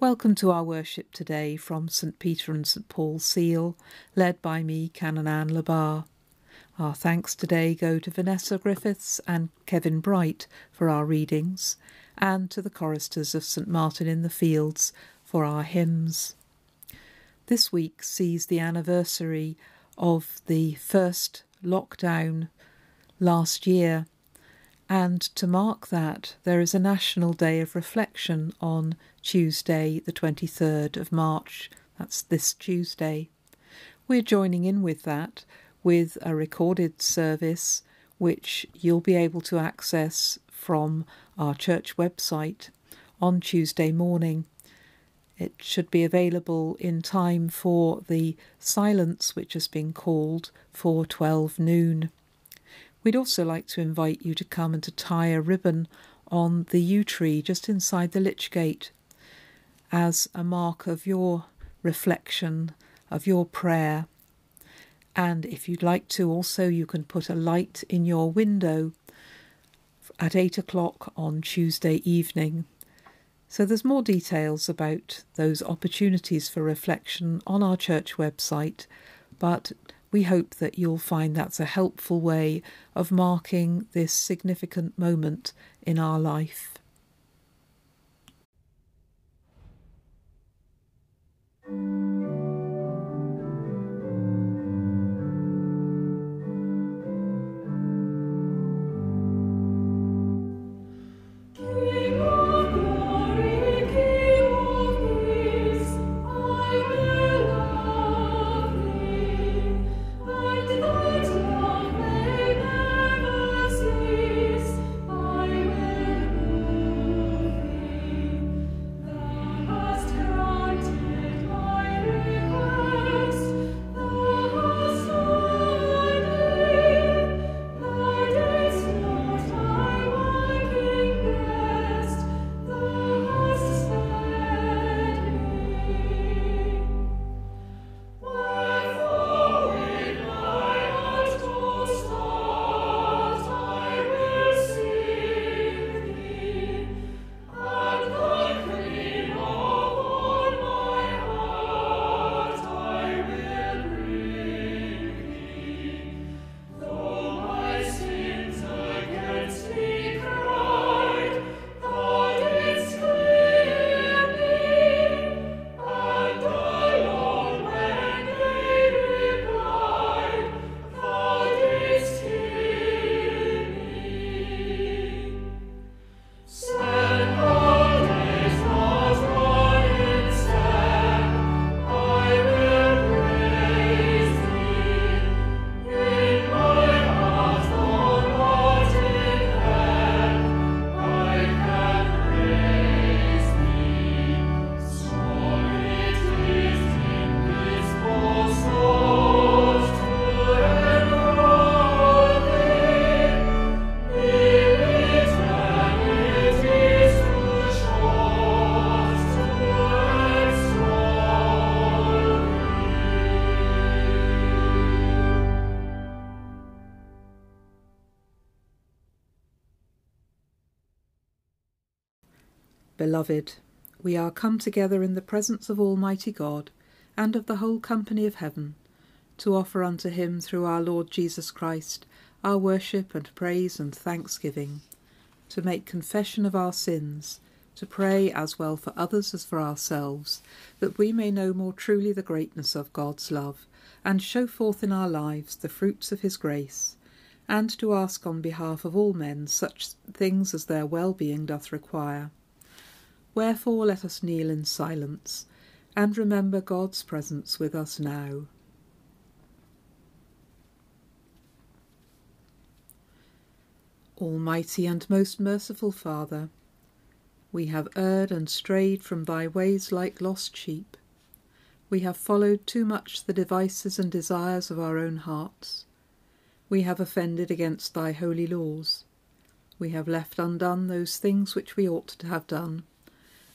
Welcome to our worship today from St Peter and St Paul's Seal, led by me, Canon Anne Le Bas. Our thanks today go to Vanessa Griffiths and Kevin Bright for our readings, and to the choristers of St Martin in the Fields for our hymns. This week sees the anniversary of the first lockdown last year, and to mark that, there is a National Day of Reflection on Tuesday, the 23rd of March. That's this Tuesday. We're joining in with that with a recorded service which you'll be able to access from our church website on Tuesday morning. It should be available in time for the silence which has been called for 12 noon. We'd also like to invite you to come and to tie a ribbon on the yew tree just inside the lich gate as a mark of your reflection, of your prayer. And if you'd like to, also, you can put a light in your window at eight o'clock on Tuesday evening. So there's more details about those opportunities for reflection on our church website, but we hope that you'll find that's a helpful way of marking this significant moment in our life. Beloved, we are come together in the presence of Almighty God and of the whole company of heaven to offer unto him through our Lord Jesus Christ our worship and praise and thanksgiving, to make confession of our sins, to pray as well for others as for ourselves, that we may know more truly the greatness of God's love, and show forth in our lives the fruits of his grace, and to ask on behalf of all men such things as their well-being doth require Wherefore let us kneel in silence and remember God's presence with us now. Almighty and most merciful Father, we have erred and strayed from thy ways like lost sheep. We have followed too much the devices and desires of our own hearts. We have offended against thy holy laws. We have left undone those things which we ought to have done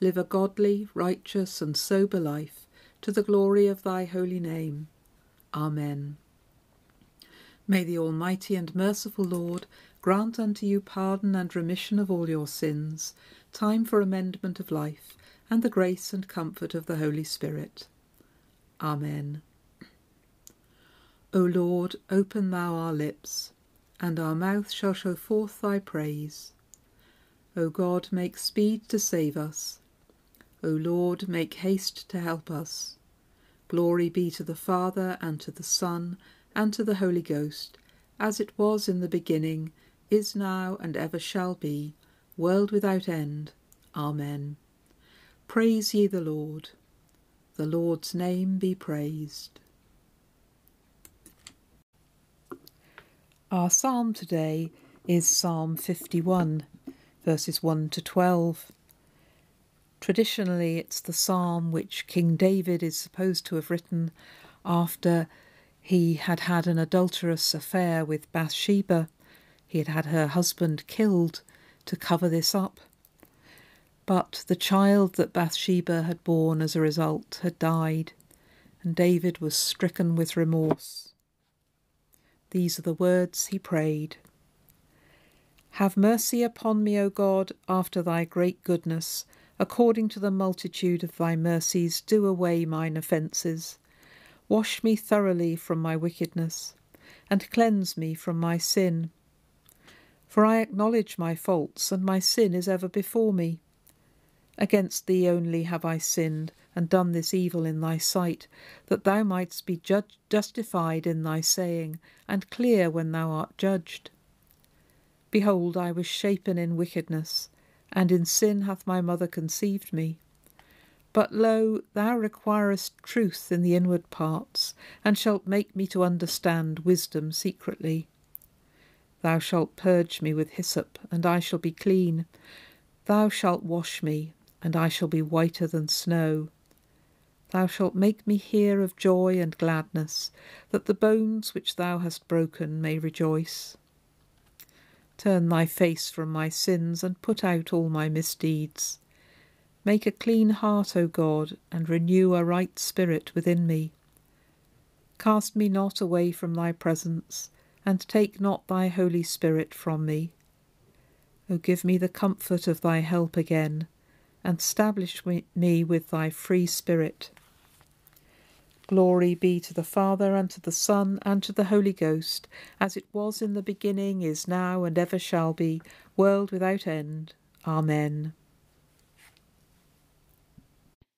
live a godly, righteous, and sober life, to the glory of thy holy name. Amen. May the Almighty and merciful Lord grant unto you pardon and remission of all your sins, time for amendment of life, and the grace and comfort of the Holy Spirit. Amen. O Lord, open thou our lips, and our mouth shall show forth thy praise. O God, make speed to save us. O Lord, make haste to help us. Glory be to the Father, and to the Son, and to the Holy Ghost, as it was in the beginning, is now, and ever shall be, world without end. Amen. Praise ye the Lord. The Lord's name be praised. Our psalm today is Psalm 51, verses 1 to 12. Traditionally, it's the psalm which King David is supposed to have written after he had had an adulterous affair with Bathsheba. He had had her husband killed to cover this up. But the child that Bathsheba had borne as a result had died, and David was stricken with remorse. These are the words he prayed Have mercy upon me, O God, after thy great goodness. According to the multitude of thy mercies, do away mine offences. Wash me thoroughly from my wickedness, and cleanse me from my sin. For I acknowledge my faults, and my sin is ever before me. Against thee only have I sinned, and done this evil in thy sight, that thou mightst be judged, justified in thy saying, and clear when thou art judged. Behold, I was shapen in wickedness, and in sin hath my mother conceived me. But lo, thou requirest truth in the inward parts, and shalt make me to understand wisdom secretly. Thou shalt purge me with hyssop, and I shall be clean. Thou shalt wash me, and I shall be whiter than snow. Thou shalt make me hear of joy and gladness, that the bones which thou hast broken may rejoice. Turn thy face from my sins, and put out all my misdeeds. Make a clean heart, O God, and renew a right spirit within me. Cast me not away from thy presence, and take not thy Holy Spirit from me. O give me the comfort of thy help again, and establish me with thy free spirit. Glory be to the Father, and to the Son, and to the Holy Ghost, as it was in the beginning, is now, and ever shall be, world without end. Amen.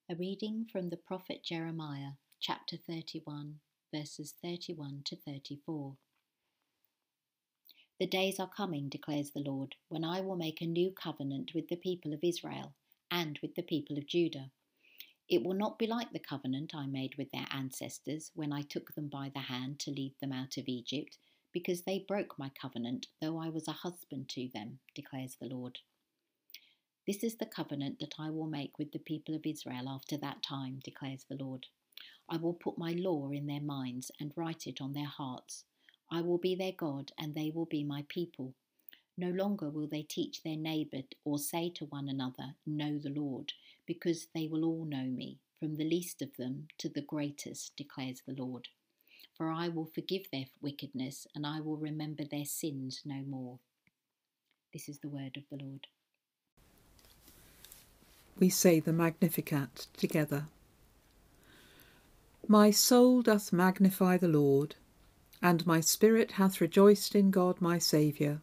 A reading from the prophet Jeremiah, chapter 31, verses 31 to 34. The days are coming, declares the Lord, when I will make a new covenant with the people of Israel and with the people of Judah. It will not be like the covenant I made with their ancestors when I took them by the hand to lead them out of Egypt, because they broke my covenant, though I was a husband to them, declares the Lord. This is the covenant that I will make with the people of Israel after that time, declares the Lord. I will put my law in their minds and write it on their hearts. I will be their God, and they will be my people. No longer will they teach their neighbour or say to one another, Know the Lord, because they will all know me, from the least of them to the greatest, declares the Lord. For I will forgive their wickedness, and I will remember their sins no more. This is the word of the Lord. We say the Magnificat together. My soul doth magnify the Lord, and my spirit hath rejoiced in God my Saviour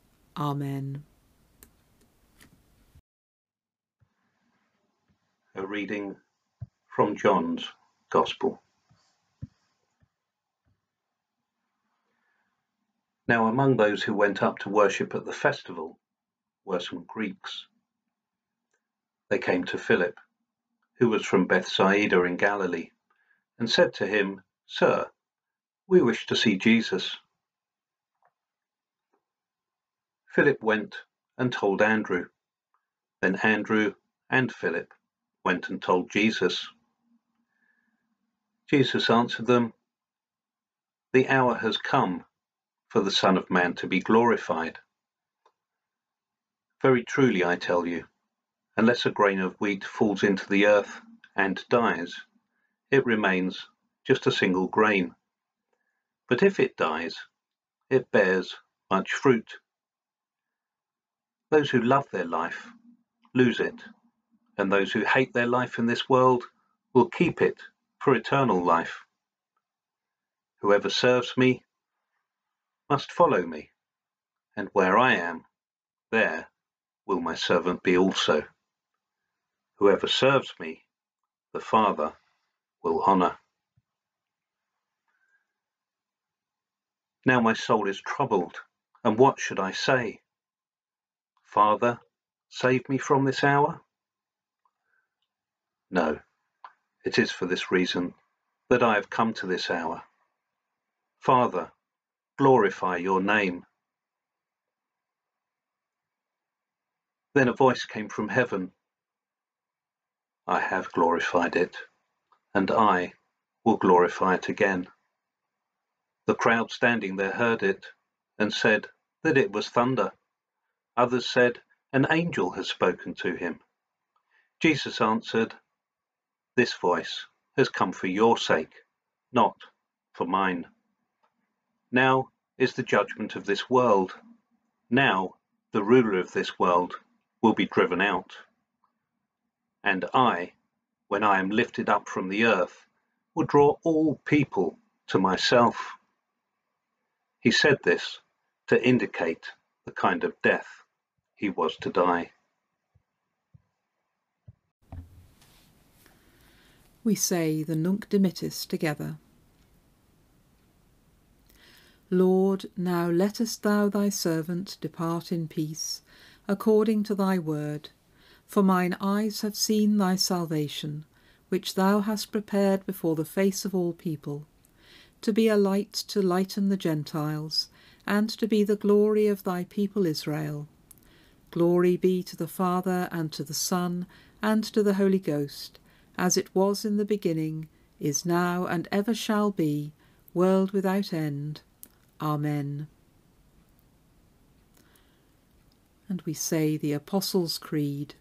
Amen. A reading from John's Gospel. Now, among those who went up to worship at the festival were some Greeks. They came to Philip, who was from Bethsaida in Galilee, and said to him, Sir, we wish to see Jesus. Philip went and told Andrew. Then Andrew and Philip went and told Jesus. Jesus answered them, The hour has come for the Son of Man to be glorified. Very truly I tell you, unless a grain of wheat falls into the earth and dies, it remains just a single grain. But if it dies, it bears much fruit. Those who love their life lose it, and those who hate their life in this world will keep it for eternal life. Whoever serves me must follow me, and where I am, there will my servant be also. Whoever serves me, the Father will honour. Now my soul is troubled, and what should I say? Father, save me from this hour? No, it is for this reason that I have come to this hour. Father, glorify your name. Then a voice came from heaven. I have glorified it, and I will glorify it again. The crowd standing there heard it, and said that it was thunder. Others said, An angel has spoken to him. Jesus answered, This voice has come for your sake, not for mine. Now is the judgment of this world. Now the ruler of this world will be driven out. And I, when I am lifted up from the earth, will draw all people to myself. He said this to indicate the kind of death he was to die. We say the Nunc Dimittis together. Lord, now lettest thou thy servant depart in peace, according to thy word. For mine eyes have seen thy salvation, which thou hast prepared before the face of all people, to be a light to lighten the Gentiles, and to be the glory of thy people Israel. Glory be to the Father, and to the Son, and to the Holy Ghost, as it was in the beginning, is now, and ever shall be, world without end. Amen. And we say the Apostles' Creed.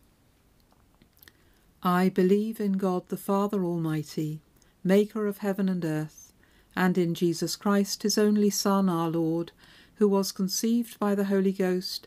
I believe in God the Father Almighty, maker of heaven and earth, and in Jesus Christ, his only Son, our Lord, who was conceived by the Holy Ghost,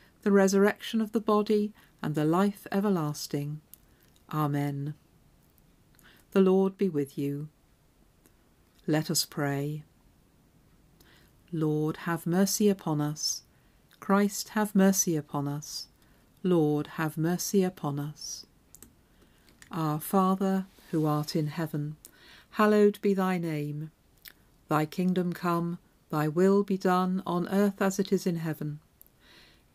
the resurrection of the body, and the life everlasting. Amen. The Lord be with you. Let us pray. Lord, have mercy upon us. Christ, have mercy upon us. Lord, have mercy upon us. Our Father, who art in heaven, hallowed be thy name. Thy kingdom come, thy will be done on earth as it is in heaven.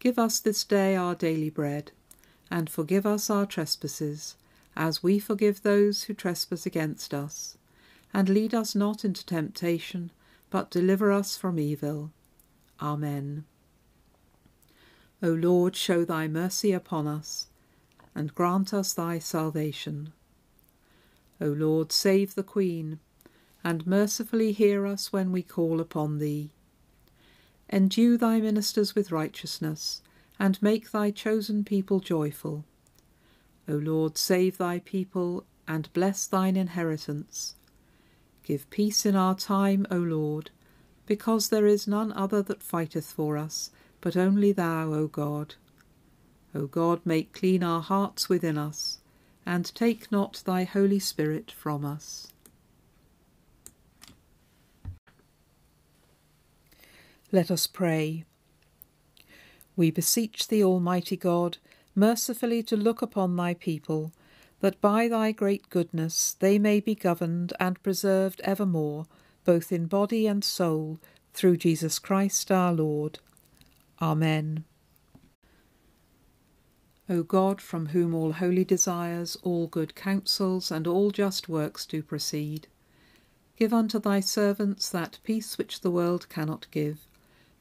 Give us this day our daily bread, and forgive us our trespasses, as we forgive those who trespass against us. And lead us not into temptation, but deliver us from evil. Amen. O Lord, show thy mercy upon us, and grant us thy salvation. O Lord, save the Queen, and mercifully hear us when we call upon thee. Endue thy ministers with righteousness, and make thy chosen people joyful. O Lord, save thy people, and bless thine inheritance. Give peace in our time, O Lord, because there is none other that fighteth for us, but only thou, O God. O God, make clean our hearts within us, and take not thy Holy Spirit from us. Let us pray. We beseech thee, Almighty God, mercifully to look upon thy people, that by thy great goodness they may be governed and preserved evermore, both in body and soul, through Jesus Christ our Lord. Amen. O God, from whom all holy desires, all good counsels, and all just works do proceed, give unto thy servants that peace which the world cannot give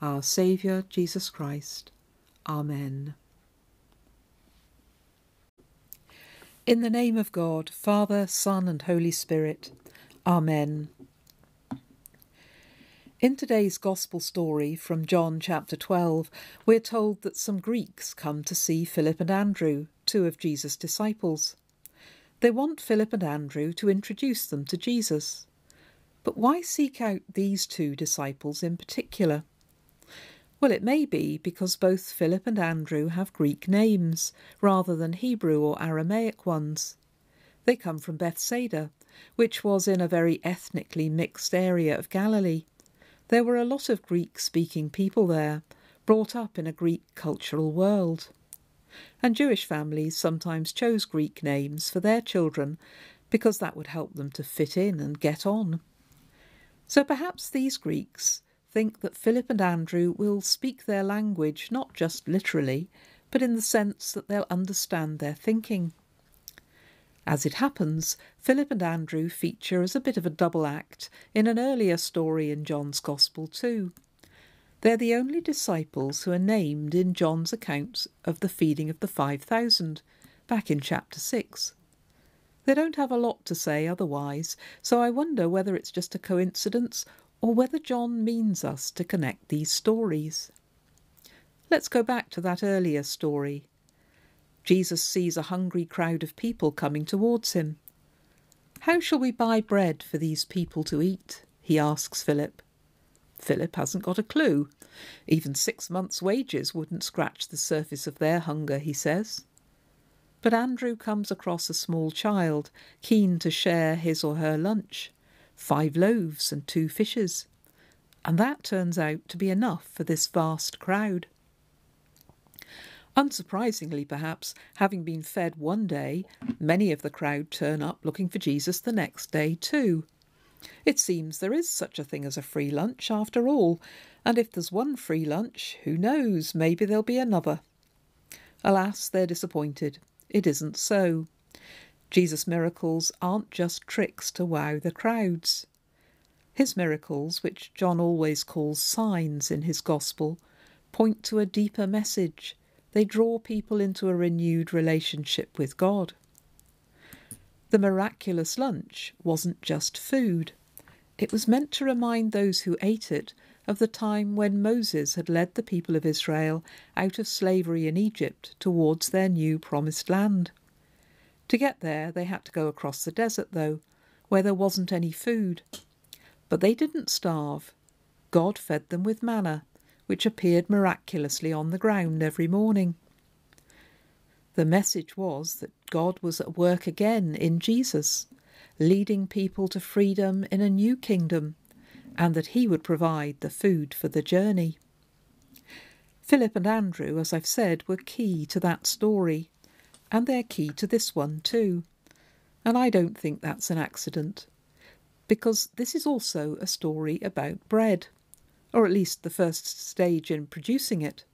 our Saviour Jesus Christ. Amen. In the name of God, Father, Son, and Holy Spirit. Amen. In today's Gospel story from John chapter 12, we're told that some Greeks come to see Philip and Andrew, two of Jesus' disciples. They want Philip and Andrew to introduce them to Jesus. But why seek out these two disciples in particular? Well, it may be because both Philip and Andrew have Greek names rather than Hebrew or Aramaic ones. They come from Bethsaida, which was in a very ethnically mixed area of Galilee. There were a lot of Greek speaking people there, brought up in a Greek cultural world. And Jewish families sometimes chose Greek names for their children because that would help them to fit in and get on. So perhaps these Greeks think that Philip and Andrew will speak their language not just literally, but in the sense that they'll understand their thinking. As it happens, Philip and Andrew feature as a bit of a double act in an earlier story in John's Gospel, too. They're the only disciples who are named in John's account of the feeding of the 5,000, back in chapter 6. They don't have a lot to say otherwise, so I wonder whether it's just a coincidence or whether John means us to connect these stories. Let's go back to that earlier story. Jesus sees a hungry crowd of people coming towards him. How shall we buy bread for these people to eat? he asks Philip. Philip hasn't got a clue. Even six months' wages wouldn't scratch the surface of their hunger, he says. But Andrew comes across a small child, keen to share his or her lunch five loaves and two fishes, and that turns out to be enough for this vast crowd. Unsurprisingly, perhaps, having been fed one day, many of the crowd turn up looking for Jesus the next day too. It seems there is such a thing as a free lunch after all, and if there's one free lunch, who knows, maybe there'll be another. Alas, they're disappointed. It isn't so. Jesus' miracles aren't just tricks to wow the crowds. His miracles, which John always calls signs in his Gospel, point to a deeper message. They draw people into a renewed relationship with God. The miraculous lunch wasn't just food. It was meant to remind those who ate it of the time when Moses had led the people of Israel out of slavery in Egypt towards their new promised land. To get there, they had to go across the desert, though, where there wasn't any food. But they didn't starve. God fed them with manna, which appeared miraculously on the ground every morning. The message was that God was at work again in Jesus, leading people to freedom in a new kingdom, and that he would provide the food for the journey. Philip and Andrew, as I've said, were key to that story, and they're key to this one too. And I don't think that's an accident, because this is also a story about bread, or at least the first stage in producing it.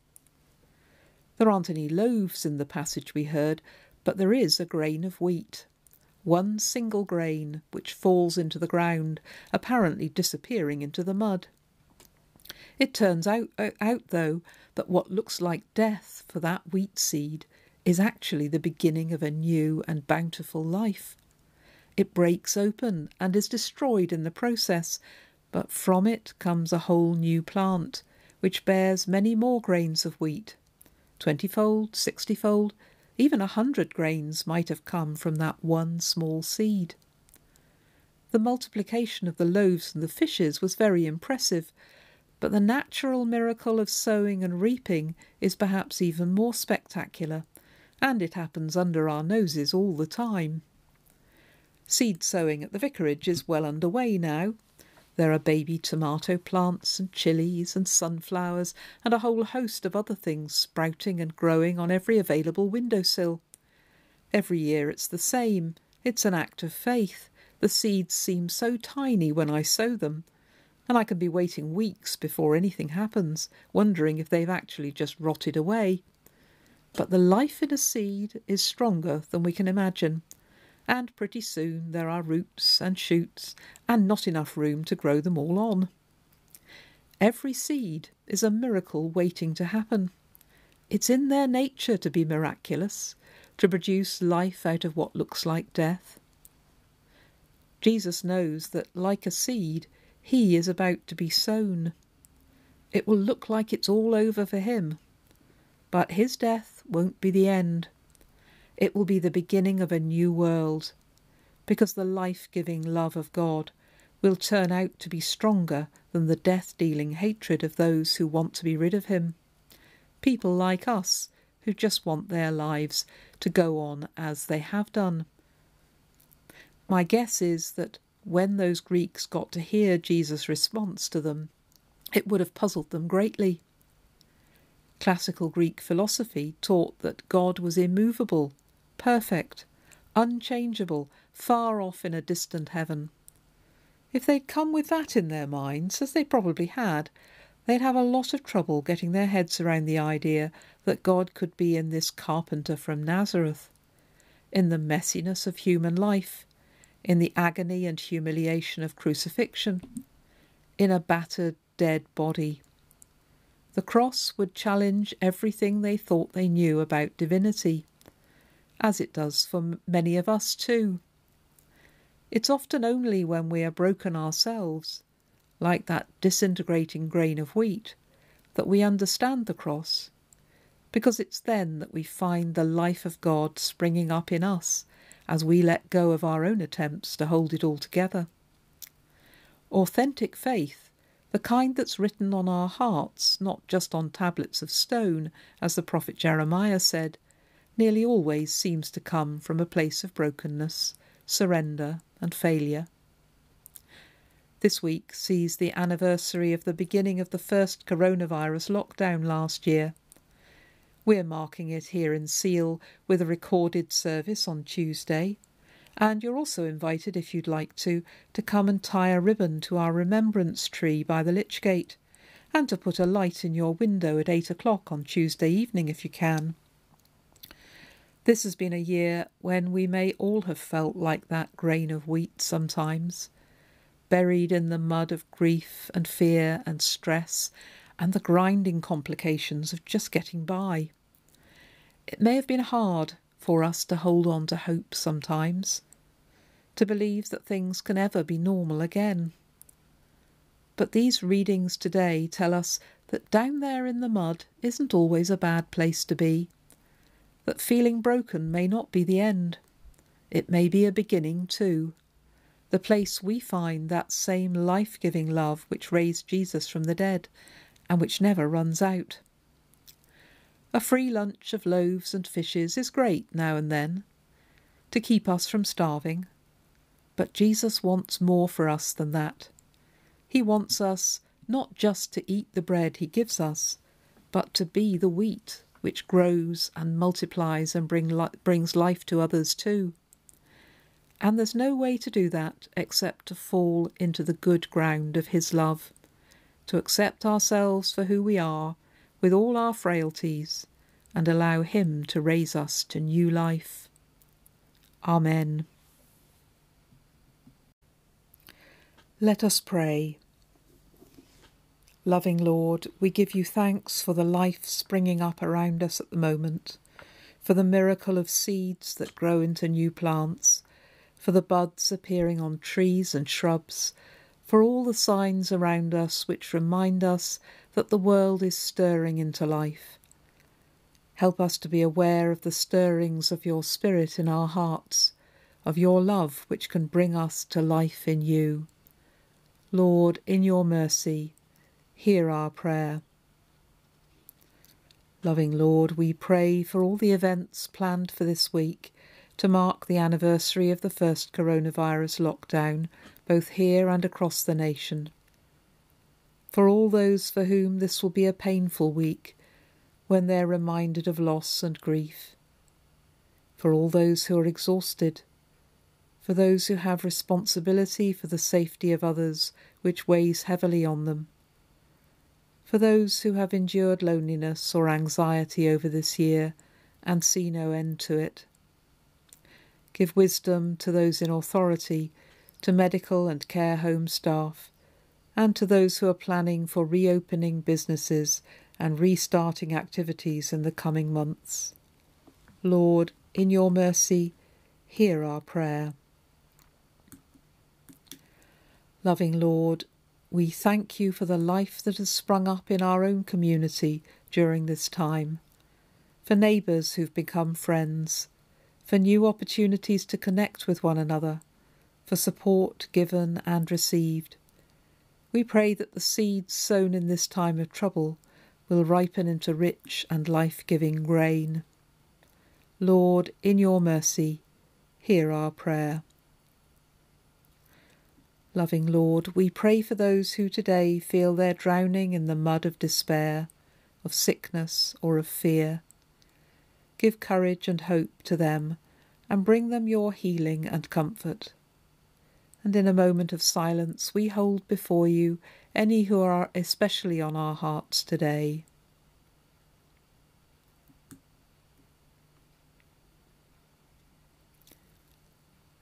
There aren't any loaves in the passage we heard, but there is a grain of wheat. One single grain which falls into the ground, apparently disappearing into the mud. It turns out, out, though, that what looks like death for that wheat seed is actually the beginning of a new and bountiful life. It breaks open and is destroyed in the process, but from it comes a whole new plant, which bears many more grains of wheat twentyfold, sixtyfold, even a hundred grains might have come from that one small seed. The multiplication of the loaves and the fishes was very impressive, but the natural miracle of sowing and reaping is perhaps even more spectacular, and it happens under our noses all the time. Seed sowing at the vicarage is well under way now, there are baby tomato plants and chilies and sunflowers and a whole host of other things sprouting and growing on every available windowsill. Every year it's the same. It's an act of faith. The seeds seem so tiny when I sow them, and I can be waiting weeks before anything happens, wondering if they've actually just rotted away. But the life in a seed is stronger than we can imagine, and pretty soon there are roots and shoots and not enough room to grow them all on. Every seed is a miracle waiting to happen. It's in their nature to be miraculous, to produce life out of what looks like death. Jesus knows that, like a seed, he is about to be sown. It will look like it's all over for him, but his death won't be the end. It will be the beginning of a new world, because the life giving love of God will turn out to be stronger than the death dealing hatred of those who want to be rid of him. People like us who just want their lives to go on as they have done. My guess is that when those Greeks got to hear Jesus' response to them, it would have puzzled them greatly. Classical Greek philosophy taught that God was immovable perfect, unchangeable, far off in a distant heaven. If they'd come with that in their minds, as they probably had, they'd have a lot of trouble getting their heads around the idea that God could be in this carpenter from Nazareth, in the messiness of human life, in the agony and humiliation of crucifixion, in a battered, dead body. The cross would challenge everything they thought they knew about divinity as it does for many of us too. It's often only when we are broken ourselves, like that disintegrating grain of wheat, that we understand the cross, because it's then that we find the life of God springing up in us as we let go of our own attempts to hold it all together. Authentic faith, the kind that's written on our hearts, not just on tablets of stone, as the prophet Jeremiah said, nearly always seems to come from a place of brokenness, surrender, and failure. This week sees the anniversary of the beginning of the first coronavirus lockdown last year. We're marking it here in Seal with a recorded service on Tuesday, and you're also invited, if you'd like to, to come and tie a ribbon to our remembrance tree by the Lich Gate, and to put a light in your window at eight o'clock on Tuesday evening if you can. This has been a year when we may all have felt like that grain of wheat sometimes, buried in the mud of grief and fear and stress and the grinding complications of just getting by. It may have been hard for us to hold on to hope sometimes, to believe that things can ever be normal again. But these readings today tell us that down there in the mud isn't always a bad place to be that feeling broken may not be the end. It may be a beginning too, the place we find that same life giving love which raised Jesus from the dead and which never runs out. A free lunch of loaves and fishes is great now and then, to keep us from starving, But Jesus wants more for us than that. He wants us not just to eat the bread he gives us, but to be the wheat which grows and multiplies and bring li- brings life to others too. And there's no way to do that except to fall into the good ground of his love, to accept ourselves for who we are, with all our frailties, and allow him to raise us to new life. Amen. Let us pray. Loving Lord, we give you thanks for the life springing up around us at the moment, for the miracle of seeds that grow into new plants, for the buds appearing on trees and shrubs, for all the signs around us which remind us that the world is stirring into life. Help us to be aware of the stirrings of your Spirit in our hearts, of your love which can bring us to life in you. Lord, in your mercy, hear our prayer. Loving Lord, we pray for all the events planned for this week to mark the anniversary of the first coronavirus lockdown, both here and across the nation. For all those for whom this will be a painful week, when they're reminded of loss and grief. For all those who are exhausted, for those who have responsibility for the safety of others, which weighs heavily on them for those who have endured loneliness or anxiety over this year and see no end to it. Give wisdom to those in authority, to medical and care home staff, and to those who are planning for reopening businesses and restarting activities in the coming months. Lord, in your mercy, hear our prayer. Loving Lord, we thank you for the life that has sprung up in our own community during this time, for neighbours who've become friends, for new opportunities to connect with one another, for support given and received. We pray that the seeds sown in this time of trouble will ripen into rich and life giving grain. Lord, in your mercy, hear our prayer. Loving Lord, we pray for those who today feel they're drowning in the mud of despair, of sickness, or of fear. Give courage and hope to them, and bring them your healing and comfort. And in a moment of silence, we hold before you any who are especially on our hearts today.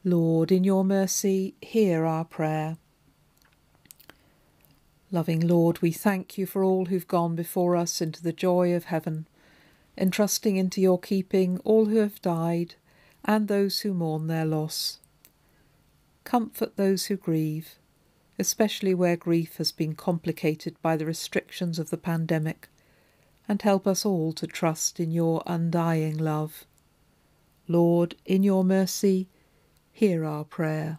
Lord, in your mercy, hear our prayer. Loving Lord, we thank you for all who've gone before us into the joy of heaven, entrusting into your keeping all who have died and those who mourn their loss. Comfort those who grieve, especially where grief has been complicated by the restrictions of the pandemic, and help us all to trust in your undying love. Lord, in your mercy, hear our prayer.